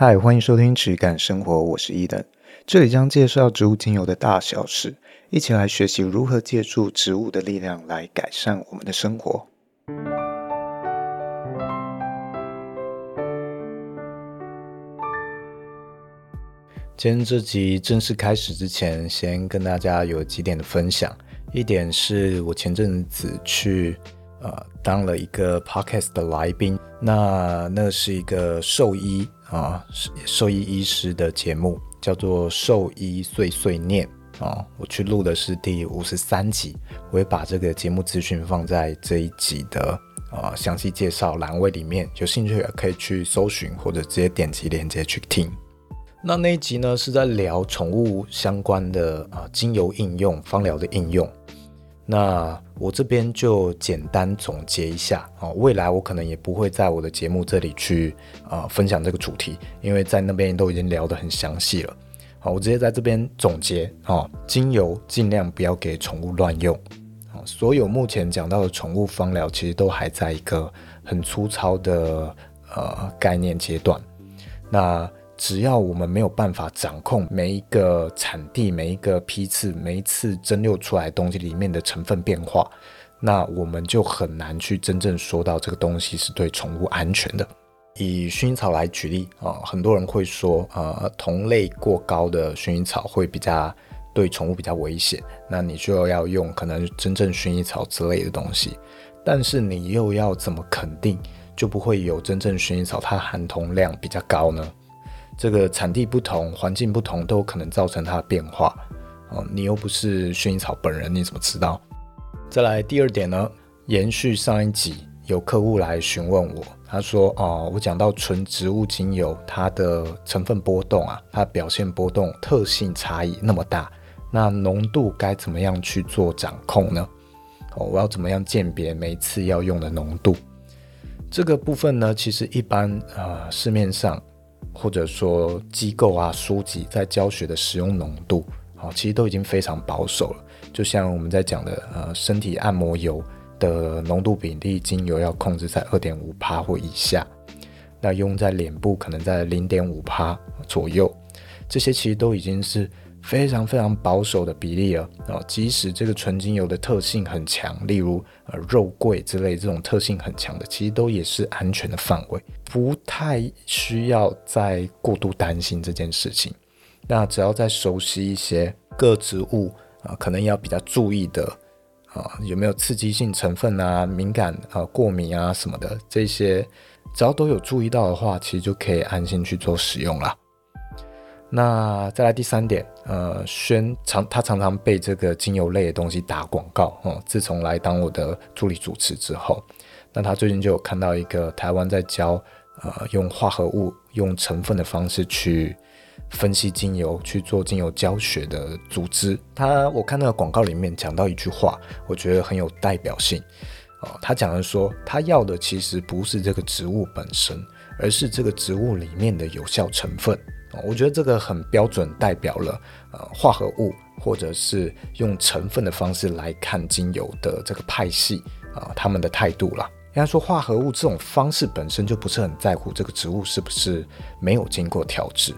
嗨，欢迎收听质感生活，我是伊登，这里将介绍植物精油的大小事，一起来学习如何借助植物的力量来改善我们的生活。今天这集正式开始之前，先跟大家有几点的分享。一点是我前阵子去。呃，当了一个 podcast 的来宾，那那是一个兽医啊，兽医医师的节目，叫做《兽医碎碎念》啊。我去录的是第五十三集，我会把这个节目资讯放在这一集的啊详细介绍栏位里面，有兴趣也可以去搜寻或者直接点击链接去听。那那一集呢，是在聊宠物相关的啊精油应用、芳疗的应用。那我这边就简单总结一下啊，未来我可能也不会在我的节目这里去啊分享这个主题，因为在那边都已经聊得很详细了。好，我直接在这边总结啊，精油尽量不要给宠物乱用。啊，所有目前讲到的宠物芳疗，其实都还在一个很粗糙的呃概念阶段。那只要我们没有办法掌控每一个产地、每一个批次、每一次蒸馏出来东西里面的成分变化，那我们就很难去真正说到这个东西是对宠物安全的。以薰衣草来举例啊，很多人会说，呃，同类过高的薰衣草会比较对宠物比较危险，那你就要用可能真正薰衣草之类的东西，但是你又要怎么肯定就不会有真正薰衣草它含铜量比较高呢？这个产地不同，环境不同，都有可能造成它的变化。哦，你又不是薰衣草本人，你怎么知道？再来第二点呢？延续上一集，有客户来询问我，他说：“哦，我讲到纯植物精油，它的成分波动啊，它表现波动特性差异那么大，那浓度该怎么样去做掌控呢？哦，我要怎么样鉴别每次要用的浓度？这个部分呢，其实一般啊，呃，市面上。”或者说机构啊，书籍在教学的使用浓度，啊，其实都已经非常保守了。就像我们在讲的，呃，身体按摩油的浓度比例，精油要控制在二点五趴或以下，那用在脸部可能在零点五趴左右，这些其实都已经是。非常非常保守的比例了啊！即使这个纯精油的特性很强，例如呃肉桂之类这种特性很强的，其实都也是安全的范围，不太需要再过度担心这件事情。那只要再熟悉一些各植物啊，可能要比较注意的啊，有没有刺激性成分啊、敏感啊、过敏啊什么的这些，只要都有注意到的话，其实就可以安心去做使用了。那再来第三点，呃，轩常他常常被这个精油类的东西打广告哦。自从来当我的助理主持之后，那他最近就有看到一个台湾在教呃用化合物、用成分的方式去分析精油、去做精油教学的组织。他我看那个广告里面讲到一句话，我觉得很有代表性哦。他讲的说，他要的其实不是这个植物本身，而是这个植物里面的有效成分。我觉得这个很标准，代表了呃化合物或者是用成分的方式来看精油的这个派系啊，他们的态度啦。应该说化合物这种方式本身就不是很在乎这个植物是不是没有经过调制，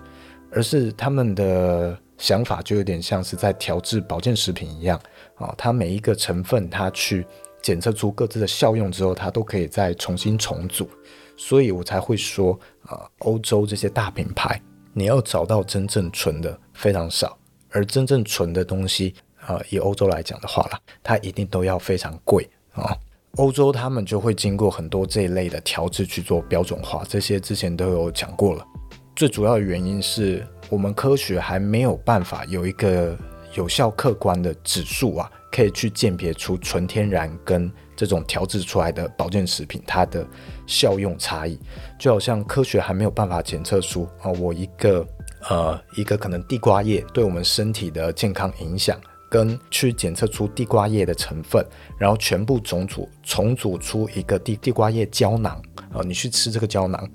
而是他们的想法就有点像是在调制保健食品一样啊，它每一个成分它去检测出各自的效用之后，它都可以再重新重组，所以我才会说啊，欧洲这些大品牌。你要找到真正纯的非常少，而真正纯的东西啊、以欧洲来讲的话啦，它一定都要非常贵啊。欧洲他们就会经过很多这一类的调制去做标准化，这些之前都有讲过了。最主要的原因是我们科学还没有办法有一个有效客观的指数啊，可以去鉴别出纯天然跟这种调制出来的保健食品，它的效用差异，就好像科学还没有办法检测出啊，我一个呃一个可能地瓜叶对我们身体的健康影响，跟去检测出地瓜叶的成分，然后全部重组重组出一个地地瓜叶胶囊啊，你去吃这个胶囊，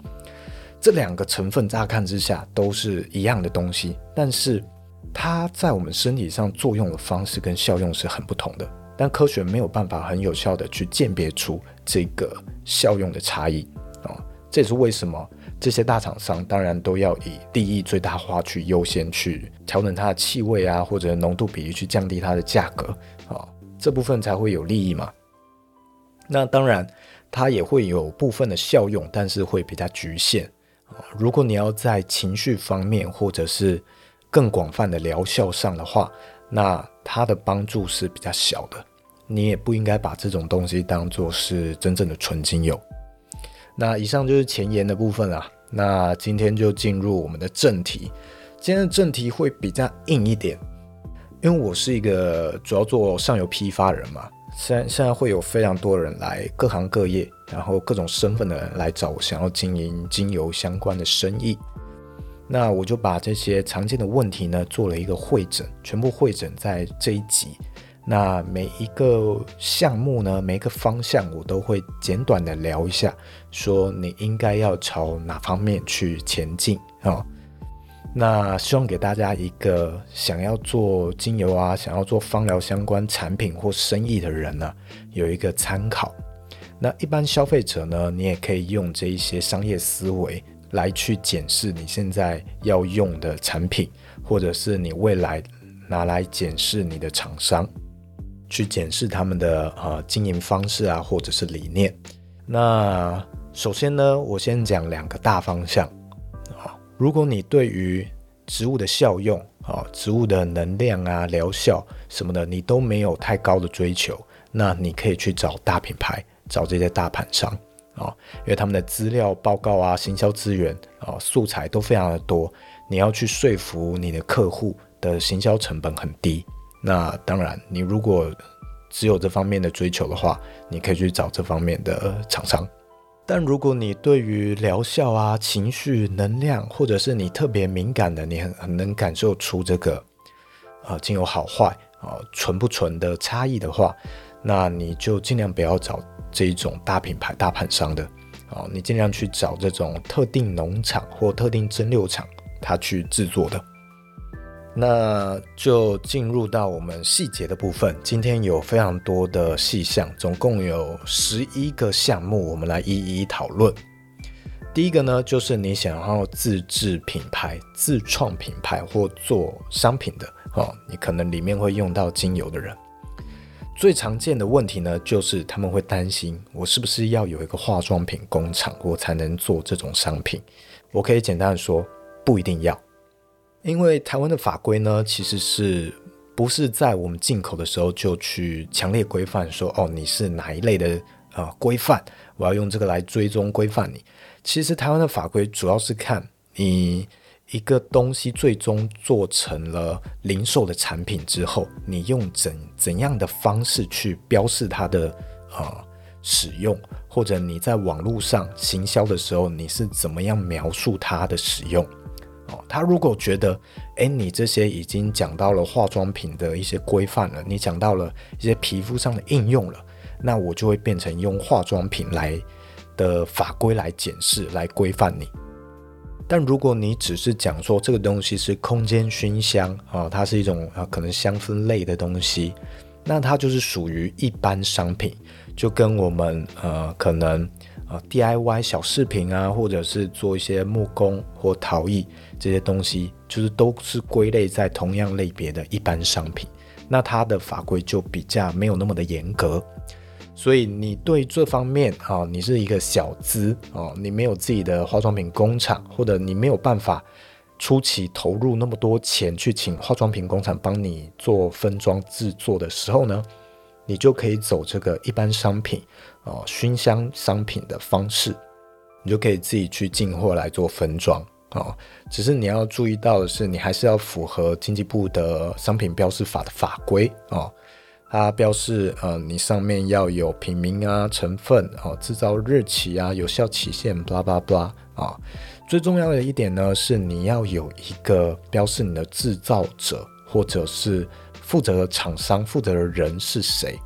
这两个成分乍看之下都是一样的东西，但是它在我们身体上作用的方式跟效用是很不同的。但科学没有办法很有效的去鉴别出这个效用的差异啊，这也是为什么这些大厂商当然都要以利益最大化去优先去调整它的气味啊，或者浓度比例去降低它的价格啊，这部分才会有利益嘛。那当然，它也会有部分的效用，但是会比较局限啊。如果你要在情绪方面，或者是更广泛的疗效上的话，那它的帮助是比较小的。你也不应该把这种东西当做是真正的纯精油。那以上就是前言的部分啊。那今天就进入我们的正题。今天的正题会比较硬一点，因为我是一个主要做上游批发人嘛。现在现在会有非常多人来，各行各业，然后各种身份的人来找我，想要经营精油相关的生意。那我就把这些常见的问题呢做了一个会诊，全部会诊在这一集。那每一个项目呢，每一个方向，我都会简短的聊一下，说你应该要朝哪方面去前进啊、那希望给大家一个想要做精油啊，想要做芳疗相关产品或生意的人呢、有一个参考。那一般消费者呢，你也可以用这一些商业思维来去检视你现在要用的产品，或者是你未来拿来检视你的厂商。去检视他们的呃经营方式啊，或者是理念。那首先呢，我先讲两个大方向啊。如果你对于植物的效用啊、植物的能量啊、疗效什么的，你都没有太高的追求，那你可以去找大品牌，找这些大盘商啊，因为他们的资料报告啊、行销资源啊、素材都非常的多。你要去说服你的客户的行销成本很低。那当然，你如果只有这方面的追求的话，你可以去找这方面的厂商。但如果你对于疗效啊、情绪、能量，或者是你特别敏感的，你很很能感受出这个啊精油好坏啊纯不纯的差异的话，那你就尽量不要找这一种大品牌、大盘商的哦，你尽量去找这种特定农场或特定蒸馏厂，它去制作的。那就进入到我们细节的部分。今天有非常多的细项，总共有十一个项目，我们来一一讨论。第一个呢，就是你想要自制品牌、自创品牌或做商品的哦，你可能里面会用到精油的人。最常见的问题呢，就是他们会担心，我是不是要有一个化妆品工厂，我才能做这种商品？我可以简单的说，不一定要。因为台湾的法规呢，其实是不是在我们进口的时候就去强烈规范说，哦，你是哪一类的啊、呃、规范，我要用这个来追踪规范你。其实台湾的法规主要是看你一个东西最终做成了零售的产品之后，你用怎怎样的方式去标示它的、呃、使用，或者你在网络上行销的时候，你是怎么样描述它的使用。哦，他如果觉得，哎，你这些已经讲到了化妆品的一些规范了，你讲到了一些皮肤上的应用了，那我就会变成用化妆品来的法规来检视、来规范你。但如果你只是讲说这个东西是空间熏香啊、它是一种啊可能香氛类的东西，那它就是属于一般商品，就跟我们呃可能。呃，DIY 小饰品啊，或者是做一些木工或陶艺这些东西，就是都是归类在同样类别的一般商品。那它的法规就比较没有那么的严格，所以你对这方面啊，你是一个小资啊，你没有自己的化妆品工厂，或者你没有办法初期投入那么多钱去请化妆品工厂帮你做分装制作的时候呢，你就可以走这个一般商品。哦，熏香商品的方式，你就可以自己去进货来做分装哦。只是你要注意到的是，你还是要符合经济部的商品标示法的法规哦。它标示呃，你上面要有品名啊、成分哦、制造日期啊、有效期限，blah blah blah 啊。最重要的一点呢，是你要有一个标示你的制造者或者是负责的厂商、负责的人是谁。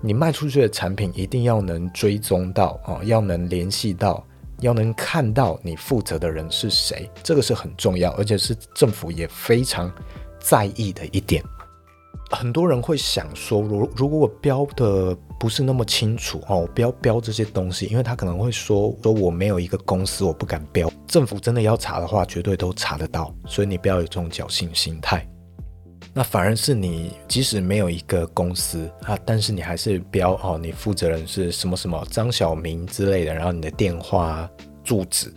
你卖出去的产品一定要能追踪到啊，要能联系到，要能看到你负责的人是谁，这个是很重要，而且是政府也非常在意的一点。很多人会想说，如如果我标的不是那么清楚哦，我不要标这些东西，因为他可能会说说我没有一个公司，我不敢标。政府真的要查的话，绝对都查得到，所以你不要有这种侥幸心态。那反而是你即使没有一个公司啊，但是你还是标哦，你负责人是什么什么张小明之类的，然后你的电话住址。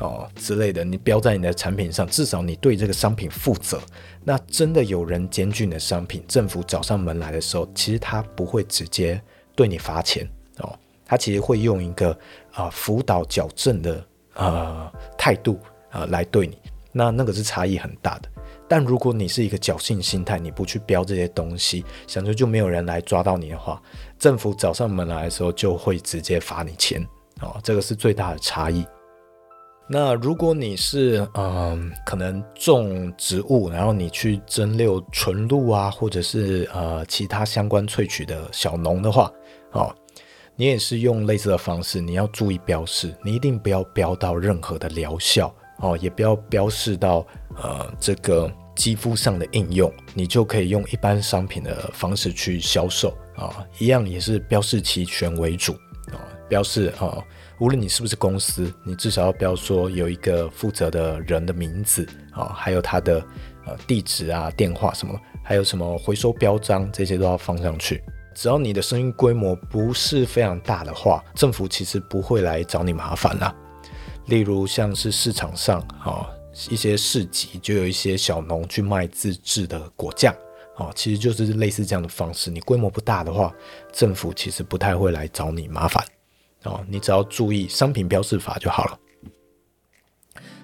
哦之类的，你标在你的产品上，至少你对这个商品负责。那真的有人检举你的商品，政府找上门来的时候，其实他不会直接对你罚钱哦，他其实会用一个啊、辅导矫正的呃态度啊、来对你。那那个是差异很大的。但如果你是一个侥幸心态，你不去标这些东西，想说就没有人来抓到你的话，政府找上门来的时候就会直接罚你钱哦，这个是最大的差异。那如果你是嗯，可能种植物，然后你去蒸馏纯露啊，或者是呃其他相关萃取的小农的话，哦，你也是用类似的方式，你要注意标示，你一定不要标到任何的疗效哦，也不要标示到呃这个肌肤上的应用，你就可以用一般商品的方式去销售啊，一样也是标示齐全为主，标示啊。哦无论你是不是公司，你至少要标说有一个负责的人的名字啊，还有他的呃地址啊、电话什么，还有什么回收标章，这些都要放上去。只要你的生意规模不是非常大的话，政府其实不会来找你麻烦啦。例如像是市场上啊一些市集，就有一些小农去卖自制的果酱啊，其实就是类似这样的方式。你规模不大的话，政府其实不太会来找你麻烦。哦，你只要注意商品标示法就好了。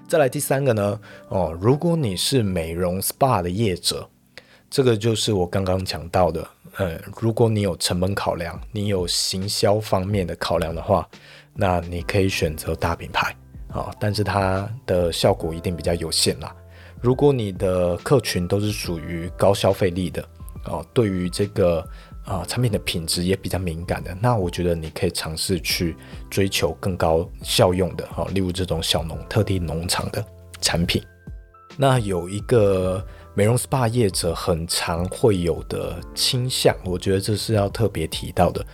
再来第三个呢，哦，如果你是美容 SPA 的业者，这个就是我刚刚讲到的，嗯，如果你有成本考量，你有行销方面的考量的话，那你可以选择大品牌啊，但是它的效果一定比较有限啦。如果你的客群都是属于高消费力的，哦，对于这个。啊，产品的品质也比较敏感的，那我觉得你可以尝试去追求更高效用的，哈，例如这种小农特定农场的产品。那有一个美容 SPA 业者很常会有的倾向，我觉得这是要特别提到的，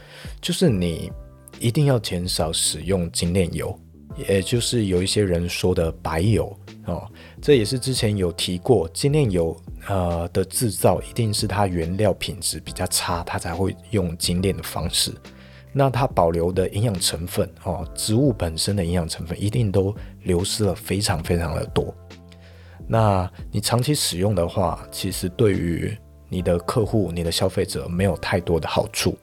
就是你一定要减少使用精炼油，也就是有一些人说的白油哦，这也是之前有提过精炼油。呃的制造一定是它原料品质比较差，它才会用精炼的方式。那它保留的营养成分哦，植物本身的营养成分一定都流失了非常非常的多。那你长期使用的话，其实对于你的客户、你的消费者没有太多的好处。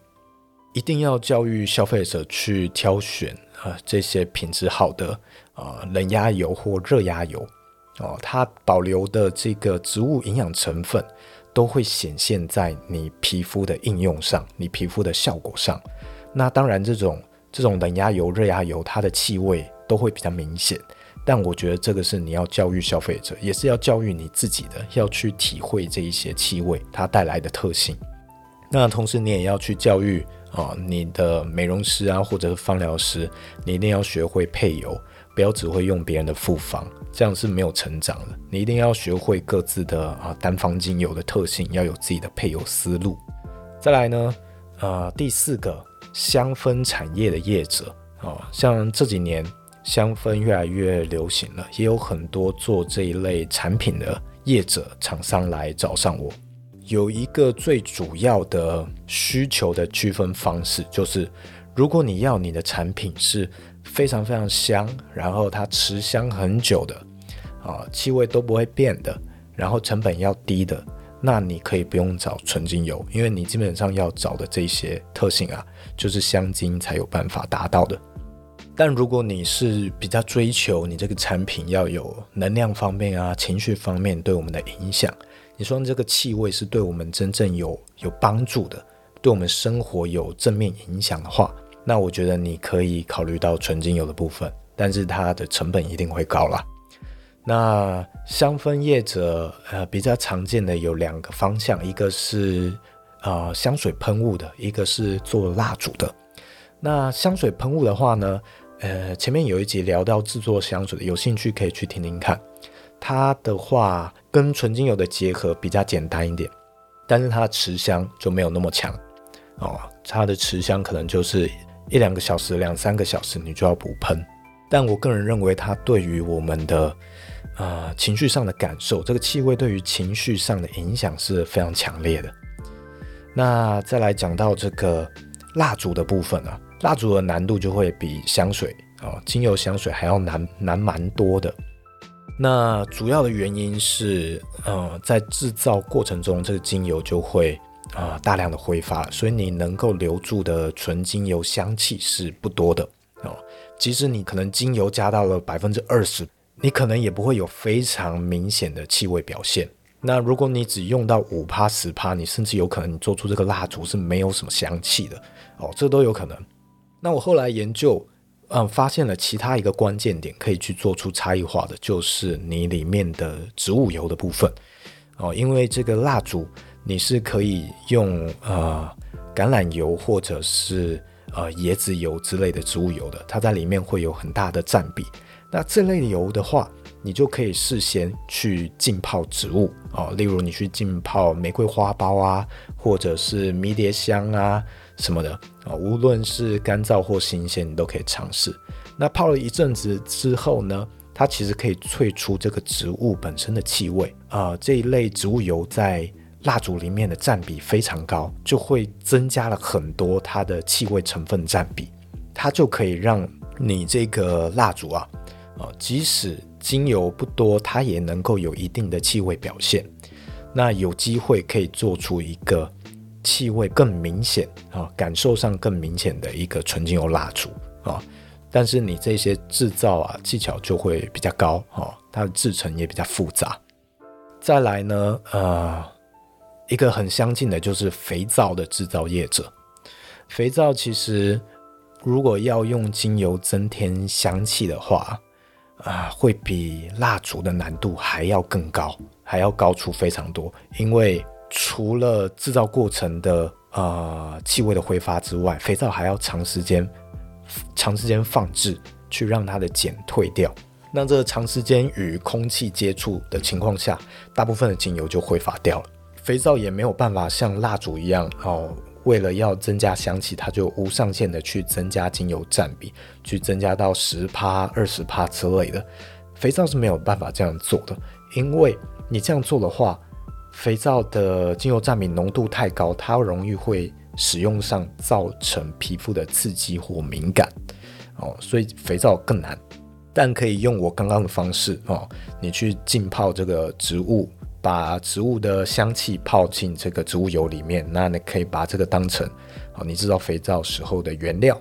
一定要教育消费者去挑选、呃、这些品质好的、呃、冷压油或热压油。哦，它保留的这个植物营养成分都会显现在你皮肤的应用上，你皮肤的效果上。那当然，这种这种冷压油、热压油，它的气味都会比较明显。但我觉得这个是你要教育消费者，也是要教育你自己的，要去体会这一些气味它带来的特性。那同时，你也要去教育啊，你的美容师啊，或者是芳疗师，你一定要学会配油。不要只会用别人的复方，这样是没有成长的。你一定要学会各自的啊单方精油的特性，要有自己的配油思路。再来呢，呃，第四个香氛产业的业者哦，像这几年香氛越来越流行了，也有很多做这一类产品的业者厂商来找上我。有一个最主要的需求的区分方式，就是如果你要你的产品是。非常非常香，然后它持香很久的，啊，气味都不会变的，然后成本要低的，那你可以不用找纯精油，因为你基本上要找的这些特性啊，就是香精才有办法达到的。但如果你是比较追求你这个产品要有能量方面啊、情绪方面对我们的影响，你说这个气味是对我们真正有有帮助的，对我们生活有正面影响的话。那我觉得你可以考虑到纯精油的部分，但是它的成本一定会高啦。那香氛业者呃比较常见的有两个方向，一个是呃香水喷雾的，一个是做蜡烛的。那香水喷雾的话呢，呃前面有一集聊到制作香水的，有兴趣可以去听听看。它的话跟纯精油的结合比较简单一点。但是它的持香就没有那么强哦，它的持香可能就是一两个小时、两三个小时你就要补喷。但我个人认为，它对于我们的呃情绪上的感受，这个气味对于情绪上的影响是非常强烈的。那再来讲到这个蜡烛的部分啊，蜡烛的难度就会比香水啊、哦、精油香水还要难难蛮多的。那主要的原因是，呃，在制造过程中，这个精油就会啊、呃、大量的挥发，所以你能够留住的纯精油香气是不多的哦。即使你可能精油加到了百分之二十，你可能也不会有非常明显的气味表现。那如果你只用到五趴十趴，你甚至有可能你做出这个蜡烛是没有什么香气的哦，这都有可能。那我后来研究。嗯，发现了其他一个关键点可以去做出差异化的，就是你里面的植物油的部分哦。因为这个蜡烛你是可以用呃橄榄油或者是呃椰子油之类的植物油的，它在里面会有很大的占比。那这类油的话，你就可以事先去浸泡植物哦，例如你去浸泡玫瑰花苞啊，或者是迷迭香啊。什么的啊，无论是干燥或新鲜，你都可以尝试。那泡了一阵子之后呢，它其实可以萃出这个植物本身的气味啊、呃。这一类植物油在蜡烛里面的占比非常高，就会增加了很多它的气味成分占比，它就可以让你这个蜡烛啊，啊、即使精油不多，它也能够有一定的气味表现。那有机会可以做出一个。气味更明显啊，感受上更明显的一个纯精油蜡烛啊，但是你这些制造啊技巧就会比较高啊，它的制成也比较复杂。再来呢，呃，一个很相近的就是肥皂的制造业者，肥皂其实如果要用精油增添香气的话啊，会比蜡烛的难度还要更高，还要高出非常多，因为。除了制造过程的呃气味的挥发之外，肥皂还要长时间长时间放置，去让它的碱退掉。那这长时间与空气接触的情况下，大部分的精油就挥发掉了。肥皂也没有办法像蜡烛一样哦，为了要增加香气，它就无上限的去增加精油占比，去增加到十趴、二十趴之类的。肥皂是没有办法这样做的，因为你这样做的话。肥皂的精油占比浓度太高，它容易会使用上造成皮肤的刺激或敏感哦，所以肥皂更难。但可以用我刚刚的方式哦，你去浸泡这个植物，把植物的香气泡进这个植物油里面，那你可以把这个当成哦你制造肥皂时候的原料。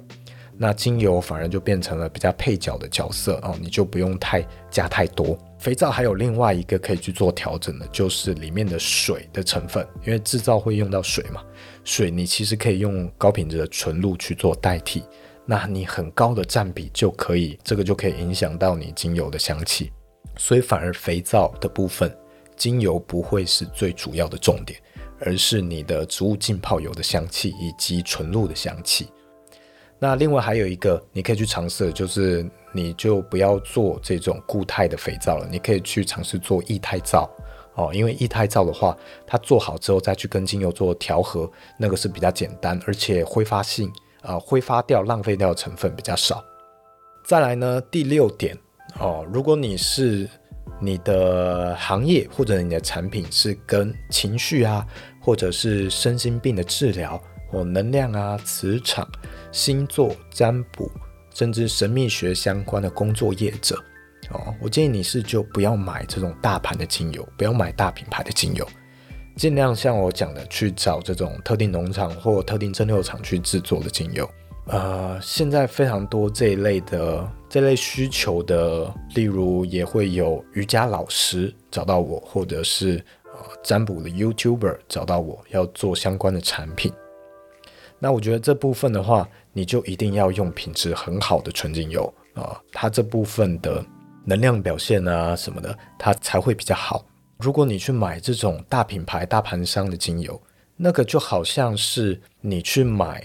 那精油反而就变成了比较配角的角色哦，你就不用太加太多。肥皂还有另外一个可以去做调整的，就是里面的水的成分，因为制造会用到水嘛。水你其实可以用高品质的纯露去做代替，那你很高的占比就可以，这个就可以影响到你精油的香气。所以反而肥皂的部分，精油不会是最主要的重点，而是你的植物浸泡油的香气以及纯露的香气。那另外还有一个你可以去尝试的，就是你就不要做这种固态的肥皂了，你可以去尝试做液态皂哦，因为液态皂的话，它做好之后再去跟精油做调和，那个是比较简单，而且挥发性啊、挥发掉浪费掉的成分比较少。再来呢，第六点哦，如果你是你的行业或者你的产品是跟情绪啊，或者是身心病的治疗。哦，能量啊，磁场、星座占卜，甚至神秘学相关的工作业者，哦，我建议你是就不要买这种大盘的精油，不要买大品牌的精油，尽量像我讲的去找这种特定农场或特定蒸馏厂去制作的精油。呃，现在非常多这一类的这类需求的，例如也会有瑜伽老师找到我，或者是呃占卜的 YouTuber 找到我要做相关的产品。那我觉得这部分的话，你就一定要用品质很好的纯精油啊，它这部分的能量表现啊什么的，它才会比较好。如果你去买这种大品牌、大盘商的精油，那个就好像是你去买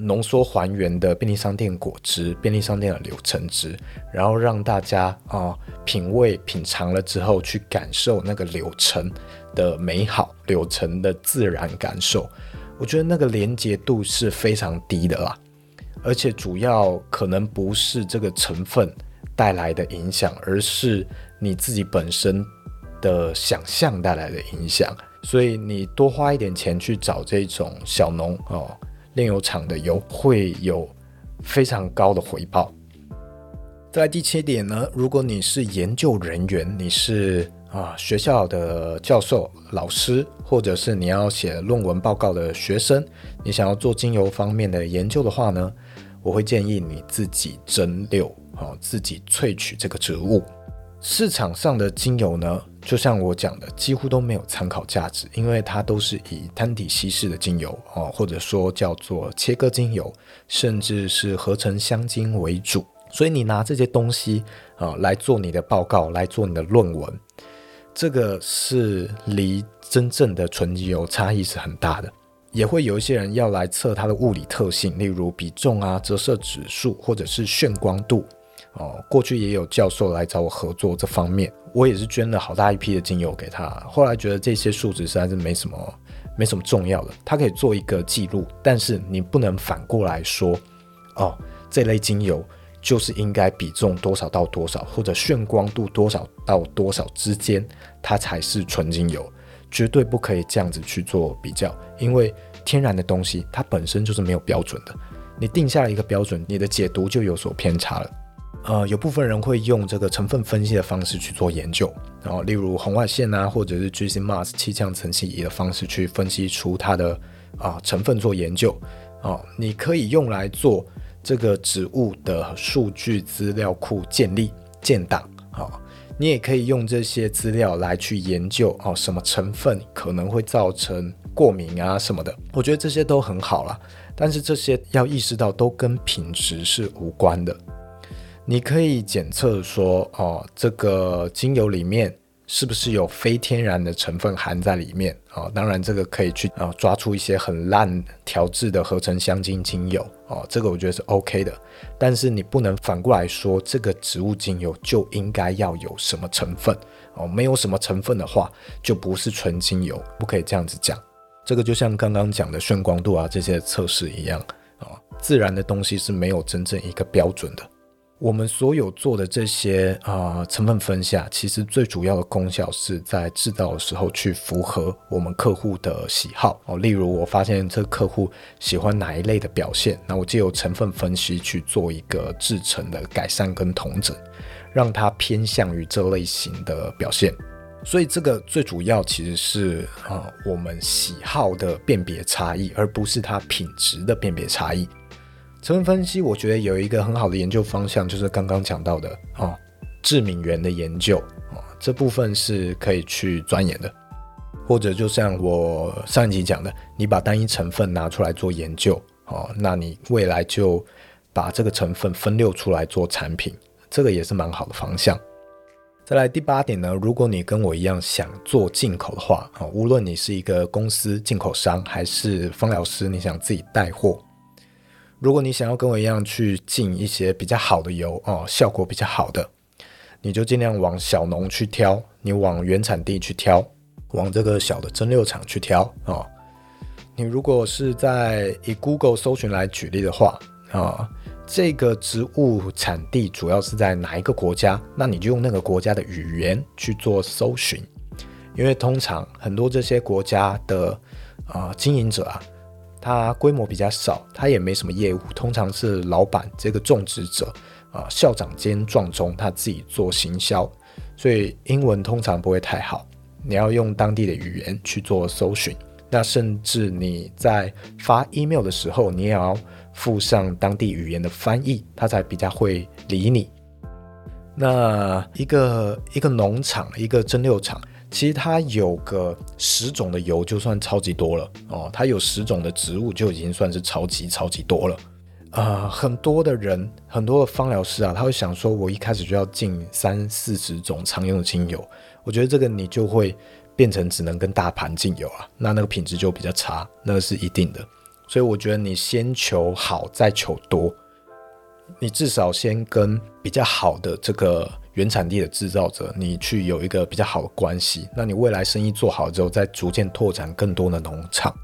浓缩还原的便利商店果汁、便利商店的柳橙汁，然后让大家啊、品味品尝了之后，去感受那个柳橙的美好、柳橙的自然感受。我觉得那个连接度是非常低的啦，而且主要可能不是这个成分带来的影响，而是你自己本身的想象带来的影响。所以你多花一点钱去找这种小农哦。炼油厂的油会有非常高的回报。在第七点呢，如果你是研究人员，你是啊学校的教授、老师，或者是你要写论文报告的学生，你想要做精油方面的研究的话呢，我会建议你自己蒸馏，啊，自己萃取这个植物。市场上的精油呢，就像我讲的，几乎都没有参考价值，因为它都是以单体稀释的精油哦，或者说叫做切割精油，甚至是合成香精为主。所以你拿这些东西啊来做你的报告，来做你的论文，这个是离真正的纯精油差异是很大的。也会有一些人要来测它的物理特性，例如比重啊、折射指数，或者是眩光度。哦，过去也有教授来找我合作这方面，我也是捐了好大一批的精油给他。后来觉得这些数值实在是没什么，没什么重要的。他可以做一个记录，但是你不能反过来说，哦，这类精油就是应该比重多少到多少，或者眩光度多少到多少之间，它才是纯精油，绝对不可以这样子去做比较，因为天然的东西它本身就是没有标准的，你定下了一个标准，你的解读就有所偏差了。呃，有部分人会用这个成分分析的方式去做研究，然后例如红外线啊，或者是 GC-MS 气象层析仪的方式去分析出它的啊、成分做研究，哦，你可以用来做这个植物的数据资料库建立建档，啊、你也可以用这些资料来去研究哦，什么成分可能会造成过敏啊什么的，我觉得这些都很好啦，但是这些要意识到都跟品质是无关的。你可以检测说，哦，这个精油里面是不是有非天然的成分含在里面？哦，当然这个可以去啊抓出一些很烂调制的合成香精精油，哦，这个我觉得是 OK 的。但是你不能反过来说，这个植物精油就应该要有什么成分？哦，没有什么成分的话，就不是纯精油，不可以这样子讲。这个就像刚刚讲的炫光度啊这些测试一样，哦，自然的东西是没有真正一个标准的。我们所有做的这些啊、成分分析，其实最主要的功效是在制造的时候去符合我们客户的喜好哦。例如，我发现这客户喜欢哪一类的表现，那我就有成分分析去做一个制成的改善跟统整，让它偏向于这类型的表现。所以这个最主要其实是啊、我们喜好的辨别差异，而不是它品质的辨别差异。成分分析，我觉得有一个很好的研究方向，就是刚刚讲到的哦，致敏原的研究哦，这部分是可以去钻研的，或者就像我上一集讲的，你把单一成分拿出来做研究哦，那你未来就把这个成分分流出来做产品，这个也是蛮好的方向。再来第八点呢，如果你跟我一样想做进口的话啊，无论你是一个公司进口商，还是芳疗师，你想自己带货。如果你想要跟我一样去进一些比较好的油哦，效果比较好的，你就尽量往小农去挑，你往原产地去挑，往这个小的蒸馏厂去挑哦。你如果是在以 Google 搜寻来举例的话啊、这个植物产地主要是在哪一个国家？那你就用那个国家的语言去做搜寻，因为通常很多这些国家的啊、经营者啊。他规模比较少，他也没什么业务，通常是老板这个种植者啊，校长兼撞钟，他自己做行销，所以英文通常不会太好。你要用当地的语言去做搜寻，那甚至你在发 email 的时候，你也要附上当地语言的翻译，他才比较会理你。那一个一个农场，一个蒸馏厂。其实它有个十种的油就算超级多了哦，它有十种的植物就已经算是超级超级多了、呃！很多的人，很多的芳疗师啊，他会想说，我一开始就要进三四十种常用的精油，我觉得这个你就会变成只能跟大盘进油啊，那那个品质就比较差，那个是一定的。所以我觉得你先求好再求多，你至少先跟比较好的这个原产地的制造者，你去有一个比较好的关系，那你未来生意做好之后，再逐渐拓展更多的农场，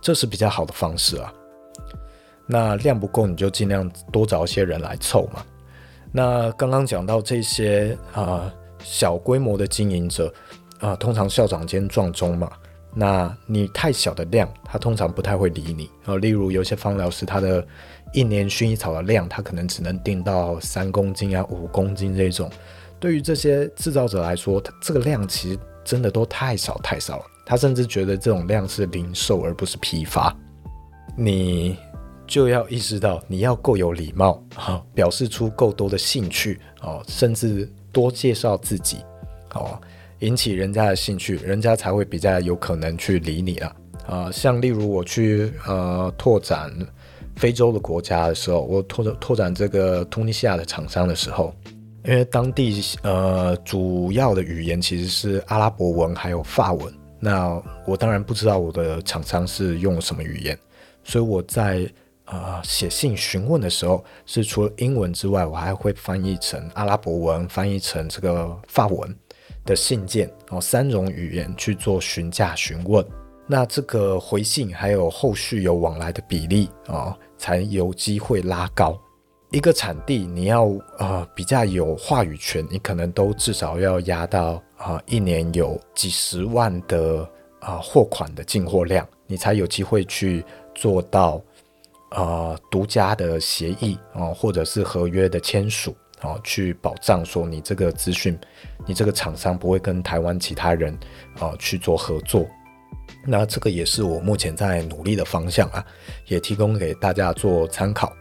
这是比较好的方式啊。那量不够，你就尽量多找一些人来凑嘛。那刚刚讲到这些啊、小规模的经营者啊、通常校长兼撞钟嘛。那你太小的量，他通常不太会理你啊。例如有些方疗师，他的一年薰衣草的量，他可能只能订到三公斤啊、五公斤这种。对于这些制造者来说，他这个量其实真的都太少太少了。他甚至觉得这种量是零售而不是批发。你就要意识到，你要够有礼貌啊，表示出够多的兴趣哦，甚至多介绍自己哦。引起人家的兴趣，人家才会比较有可能去理你了啊。像例如我去呃拓展非洲的国家的时候，我拓拓展这个突尼西亚的厂商的时候，因为当地呃主要的语言其实是阿拉伯文还有法文，那我当然不知道我的厂商是用什么语言，所以我在呃写信询问的时候，是除了英文之外，我还会翻译成阿拉伯文，翻译成这个法文。的信件哦，三种语言去做询价询问，那这个回信还有后续有往来的比例啊，才有机会拉高。一个产地你要啊比较有话语权，你可能都至少要压到啊一年有几十万的啊货款的进货量，你才有机会去做到啊独家的协议啊，或者是合约的签署。啊，去保障说你这个资讯，你这个厂商不会跟台湾其他人啊去做合作。那这个也是我目前在努力的方向啊，也提供给大家做参考。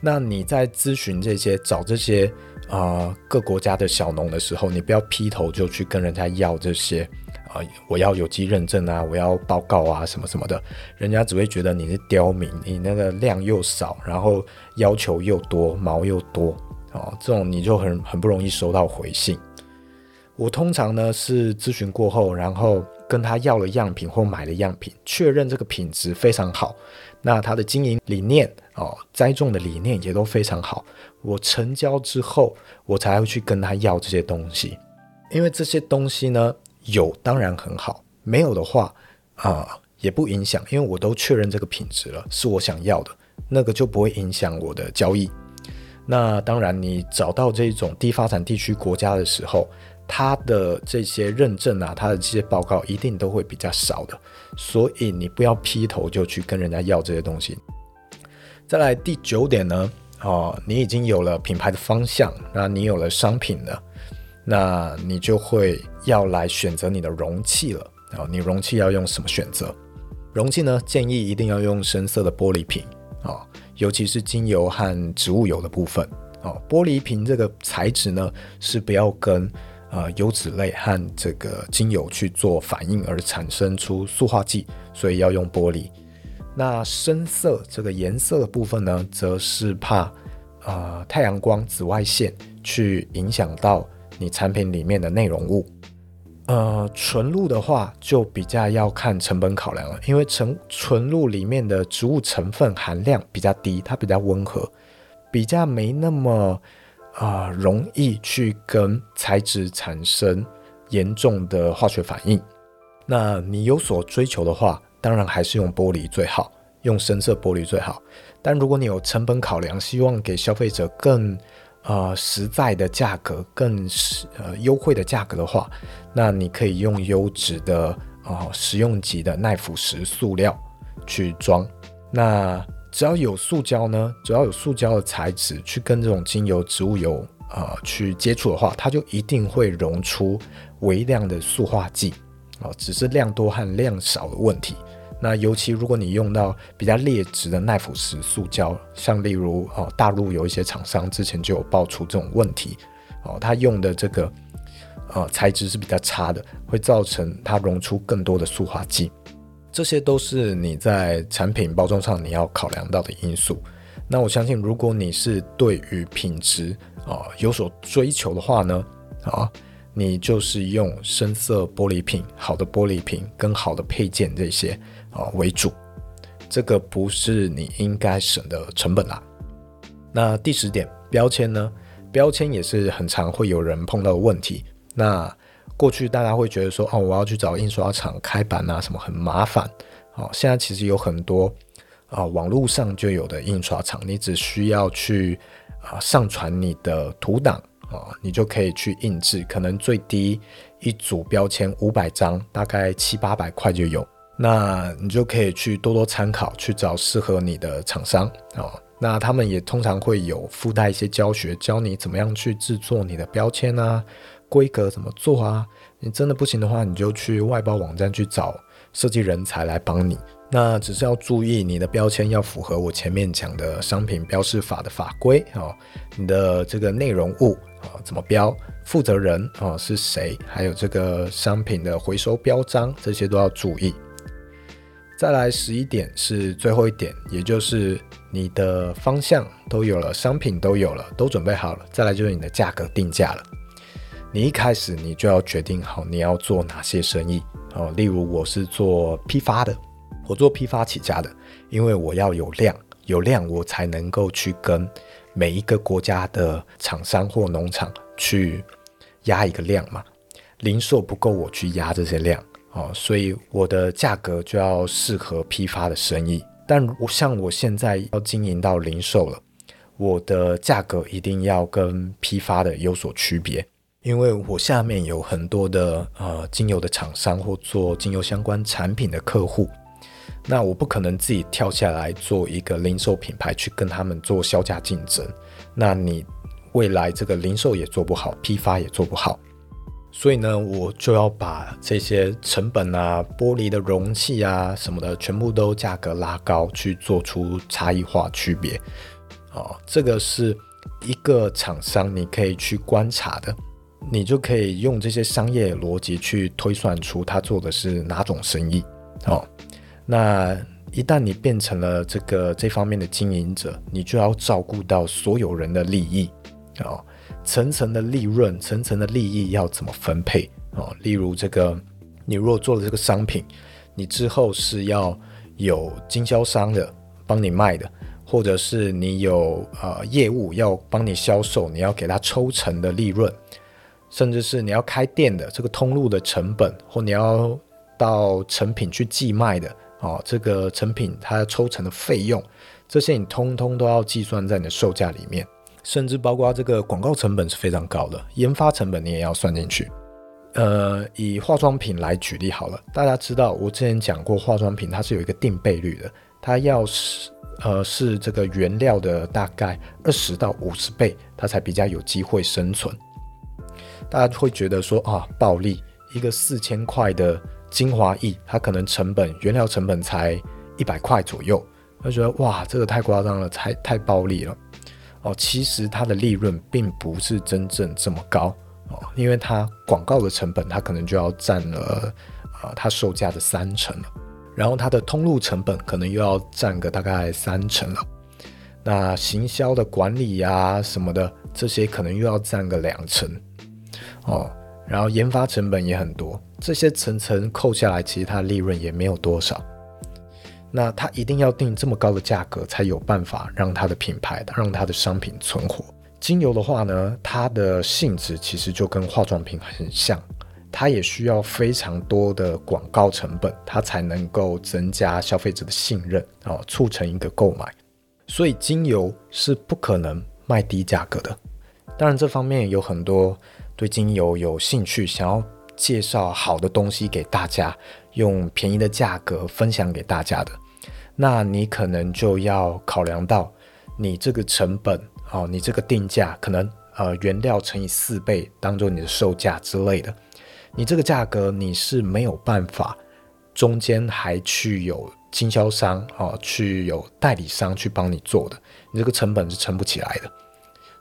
那你在咨询这些找这些啊、各国家的小农的时候，你不要劈头就去跟人家要这些啊、我要有机认证啊，我要报告啊什么什么的，人家只会觉得你是刁民，你那个量又少，然后要求又多，毛又多。哦，这种你就很很不容易收到回信。我通常呢是咨询过后，然后跟他要了样品或买了样品，确认这个品质非常好，那他的经营理念哦，栽种的理念也都非常好。我成交之后，我才会去跟他要这些东西，因为这些东西呢有当然很好，没有的话啊、也不影响，因为我都确认这个品质了，是我想要的，那个就不会影响我的交易。那当然，你找到这种低发展地区国家的时候，它的这些认证啊，它的这些报告一定都会比较少的，所以你不要劈头就去跟人家要这些东西。再来第九点呢，哦，你已经有了品牌的方向，那你有了商品了，那你就会要来选择你的容器了。哦，你容器要用什么选择？容器呢，建议一定要用深色的玻璃瓶啊。尤其是精油和植物油的部分哦，玻璃瓶这个材质呢，是不要跟呃油脂类和这个精油去做反应而产生出塑化剂，所以要用玻璃。那深色这个颜色的部分呢，则是怕、呃、太阳光紫外线去影响到你产品里面的内容物。呃，纯露的话就比较要看成本考量了，因为纯纯露里面的植物成分含量比较低，它比较温和，比较没那么啊、容易去跟材质产生严重的化学反应。那你有所追求的话，当然还是用玻璃最好，用深色玻璃最好。但如果你有成本考量，希望给消费者更呃，实在的价格更实呃优惠的价格的话，那你可以用优质的啊、呃、食用级的耐腐蚀塑料去装。那只要有塑胶呢，只要有塑胶的材质去跟这种精油、植物油啊、呃、去接触的话，它就一定会溶出微量的塑化剂啊、只是量多和量少的问题。那尤其如果你用到比较劣质的耐腐蚀塑胶，像例如哦，大陆有一些厂商之前就有爆出这种问题，哦，它用的这个呃材质是比较差的，会造成它溶出更多的塑化剂，这些都是你在产品包装上你要考量到的因素。那我相信，如果你是对于品质啊、有所追求的话呢，啊，你就是用深色玻璃瓶、好的玻璃瓶跟好的配件这些。啊为主，这个不是你应该省的成本啦。那第十点，标签呢？标签也是很常会有人碰到的问题。那过去大家会觉得说，哦，我要去找印刷厂开版啊，什么很麻烦。哦，现在其实有很多啊、网络上就有的印刷厂，你只需要去啊、上传你的图档啊、你就可以去印制。可能最低一组标签五百张，大概七八百块就有。那你就可以去多多参考，去找适合你的厂商啊。哦那他们也通常会有附带一些教学，教你怎么样去制作你的标签啊，规格怎么做啊。你真的不行的话，你就去外包网站去找设计人才来帮你。那只是要注意，你的标签要符合我前面讲的商品标示法的法规啊。你的这个内容物啊怎么标，负责人啊是谁，还有这个商品的回收标章，这些都要注意。再来十一点是最后一点，也就是你的方向都有了，商品都有了，都准备好了。再来就是你的价格定价了。你一开始你就要决定好你要做哪些生意哦。例如我是做批发的，我做批发起家的，因为我要有量，有量我才能够去跟每一个国家的厂商或农场去压一个量嘛。零售不够我去压这些量。哦，所以我的价格就要适合批发的生意，但我像我现在要经营到零售了，我的价格一定要跟批发的有所区别，因为我下面有很多的呃精油的厂商或做精油相关产品的客户，那我不可能自己跳下来做一个零售品牌去跟他们做销价竞争，那你未来这个零售也做不好，批发也做不好。所以呢，我就要把这些成本啊、玻璃的容器啊什么的，全部都价格拉高，去做出差异化区别。哦，这个是一个厂商你可以去观察的，你就可以用这些商业逻辑去推算出他做的是哪种生意。哦，那一旦你变成了这个这方面的经营者，你就要照顾到所有人的利益。哦。层层的利润，层层的利益要怎么分配哦？例如这个，你如果做了这个商品，你之后是要有经销商的帮你卖的，或者是你有呃业务要帮你销售，你要给他抽成的利润，甚至是你要开店的这个通路的成本，或你要到成品去寄卖的哦，这个成品它抽成的费用，这些你通通都要计算在你的售价里面。甚至包括这个广告成本是非常高的，研发成本你也要算进去。呃，以化妆品来举例好了，大家知道我之前讲过，化妆品它是有一个定倍率的，它要是呃是这个原料的大概二十到五十倍，它才比较有机会生存。大家会觉得说啊，暴利，一个四千块的精华液，它可能成本原料成本才一百块左右，他觉得哇，这个太夸张了，太太暴利了。哦，其实它的利润并不是真正这么高。哦，因为它广告的成本，它可能就要占了啊、呃，它售价的三成了，然后它的通路成本可能又要占个大概三成了，那行销的管理呀、啊、什么的，这些可能又要占个两成。哦，然后研发成本也很多，这些层层扣下来，其实它利润也没有多少。那它一定要定这么高的价格，才有办法让它的品牌、让它的商品存活。精油的话呢，它的性质其实就跟化妆品很像，它也需要非常多的广告成本，它才能够增加消费者的信任啊，促成一个购买。所以精油是不可能卖低价格的。当然，这方面有很多对精油有兴趣，想要介绍好的东西给大家。用便宜的价格分享给大家的，那你可能就要考量到你这个成本哦，你这个定价可能呃原料乘以四倍当做你的售价之类的，你这个价格你是没有办法中间还去有经销商哦，去有代理商去帮你做的，你这个成本是撑不起来的，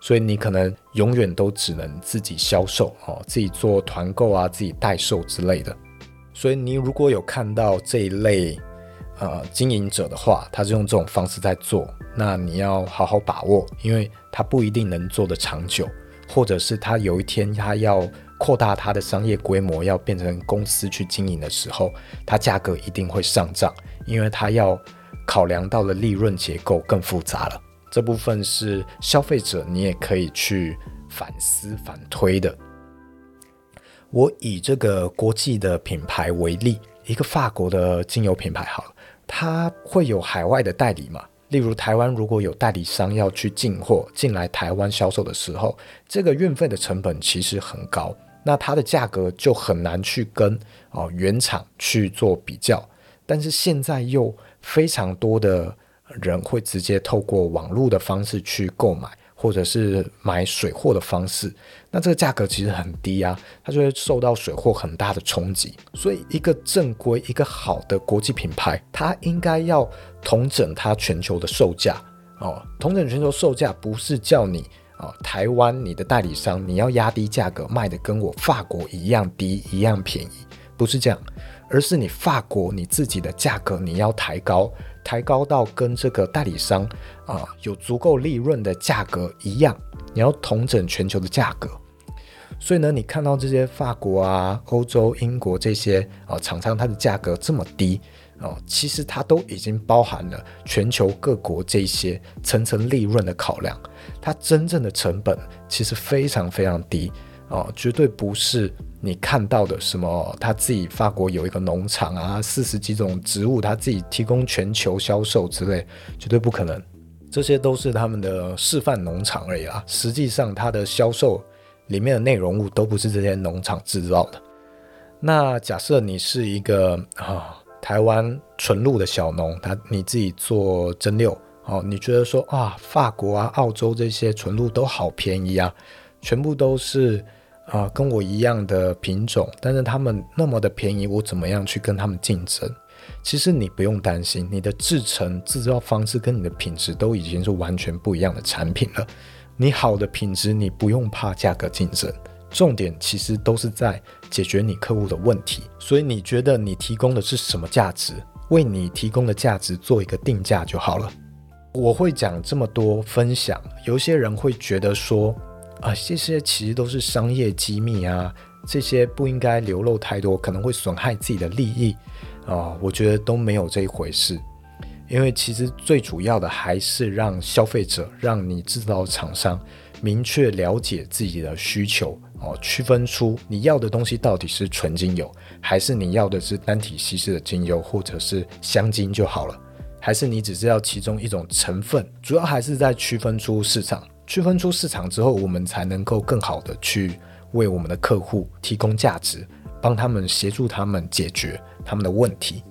所以你可能永远都只能自己销售哦，自己做团购啊，自己代售之类的。所以你如果有看到这一类，呃，经营者的话，他是用这种方式在做，那你要好好把握，因为他不一定能做得长久，或者是他有一天他要扩大他的商业规模，要变成公司去经营的时候，他价格一定会上涨，因为他要考量到的利润结构更复杂了。这部分是消费者你也可以去反思反推的。我以这个国际的品牌为例，一个法国的精油品牌好了，它会有海外的代理嘛？例如台湾如果有代理商要去进货进来台湾销售的时候，这个运费的成本其实很高，那它的价格就很难去跟哦原厂去做比较。但是现在又非常多的人会直接透过网络的方式去购买。或者是买水货的方式，那这个价格其实很低啊，它就会受到水货很大的冲击。所以，一个正规、一个好的国际品牌，它应该要统整它全球的售价哦。统整全球售价不是叫你、哦，台湾你的代理商你要压低价格卖的跟我法国一样低、一样便宜，不是这样，而是你法国你自己的价格你要抬高。抬高到跟这个代理商啊、有足够利润的价格一样，你要统整全球的价格。所以呢，你看到这些法国啊、欧洲、英国这些啊、厂商，它的价格这么低啊、呃，其实它都已经包含了全球各国这些层层利润的考量。它真正的成本其实非常非常低啊、呃，绝对不是。你看到的什么？他自己法国有一个农场啊，四十几种植物，他自己提供全球销售之类，绝对不可能。这些都是他们的示范农场而已啦。实际上，它的销售里面的内容物都不是这些农场制造的。那假设你是一个啊台湾纯露的小农，他你自己做蒸馏，哦，你觉得说啊法国啊、澳洲这些纯露都好便宜啊，全部都是。啊，跟我一样的品种，但是他们那么的便宜，我怎么样去跟他们竞争？其实你不用担心，你的制程、制造方式跟你的品质都已经是完全不一样的产品了。你好的品质，你不用怕价格竞争。重点其实都是在解决你客户的问题。所以你觉得你提供的是什么价值？为你提供的价值做一个定价就好了。我会讲这么多分享，有些人会觉得说。啊，这些其实都是商业机密啊，这些不应该流露太多，可能会损害自己的利益啊。我觉得都没有这一回事，因为其实最主要的还是让消费者，让你制造厂商明确了解自己的需求哦，区分出你要的东西到底是纯精油，还是你要的是单体稀释的精油，或者是香精就好了，还是你只是要其中一种成分，主要还是在区分出市场。区分出市场之后，我们才能够更好的去为我们的客户提供价值，帮他们协助他们解决他们的问题。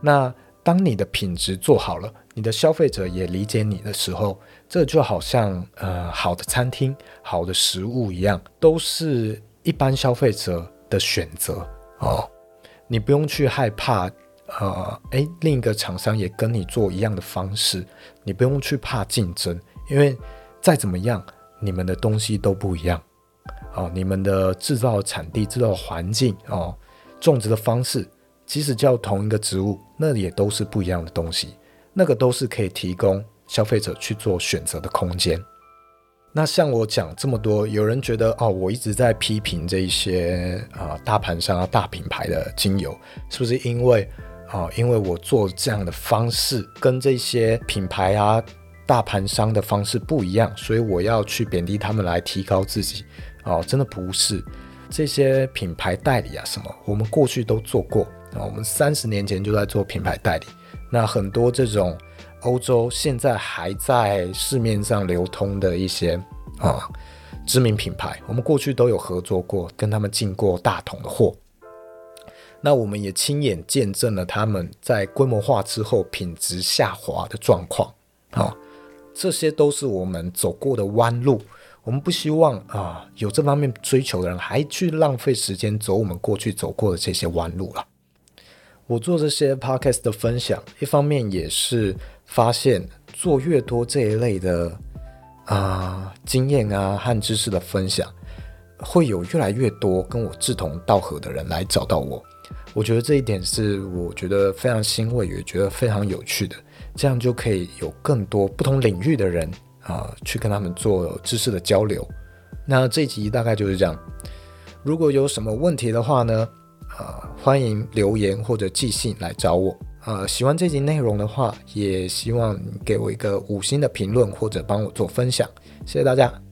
那当你的品质做好了，你的消费者也理解你的时候，这就好像呃好的餐厅、好的食物一样，都是一般消费者的选择哦。你不用去害怕呃，诶，另一个厂商也跟你做一样的方式，你不用去怕竞争，因为。再怎么样，你们的东西都不一样哦。你们的制造产地、制造环境哦，种植的方式，即使叫同一个植物，那也都是不一样的东西。那个都是可以提供消费者去做选择的空间。那像我讲这么多，有人觉得哦，我一直在批评这一些啊、大盘商啊、大品牌的精油，是不是因为啊、因为我做这样的方式跟这些品牌啊？大盘商的方式不一样，所以我要去贬低他们来提高自己哦，真的不是这些品牌代理啊什么，我们过去都做过啊，我们三十年前就在做品牌代理。那很多这种欧洲现在还在市面上流通的一些啊知名品牌，我们过去都有合作过，跟他们进过大桶的货。那我们也亲眼见证了他们在规模化之后品质下滑的状况啊。这些都是我们走过的弯路，我们不希望啊有这方面追求的人还去浪费时间走我们过去走过的这些弯路了。我做这些 podcast 的分享，一方面也是发现做越多这一类的啊经验啊和知识的分享，会有越来越多跟我志同道合的人来找到我。我觉得这一点是我觉得非常欣慰，也觉得非常有趣的。这样就可以有更多不同领域的人啊、去跟他们做知识的交流。那这集大概就是这样。如果有什么问题的话呢，啊、呃，欢迎留言或者寄信来找我。呃，喜欢这集内容的话，也希望给我一个五星的评论或者帮我做分享，谢谢大家。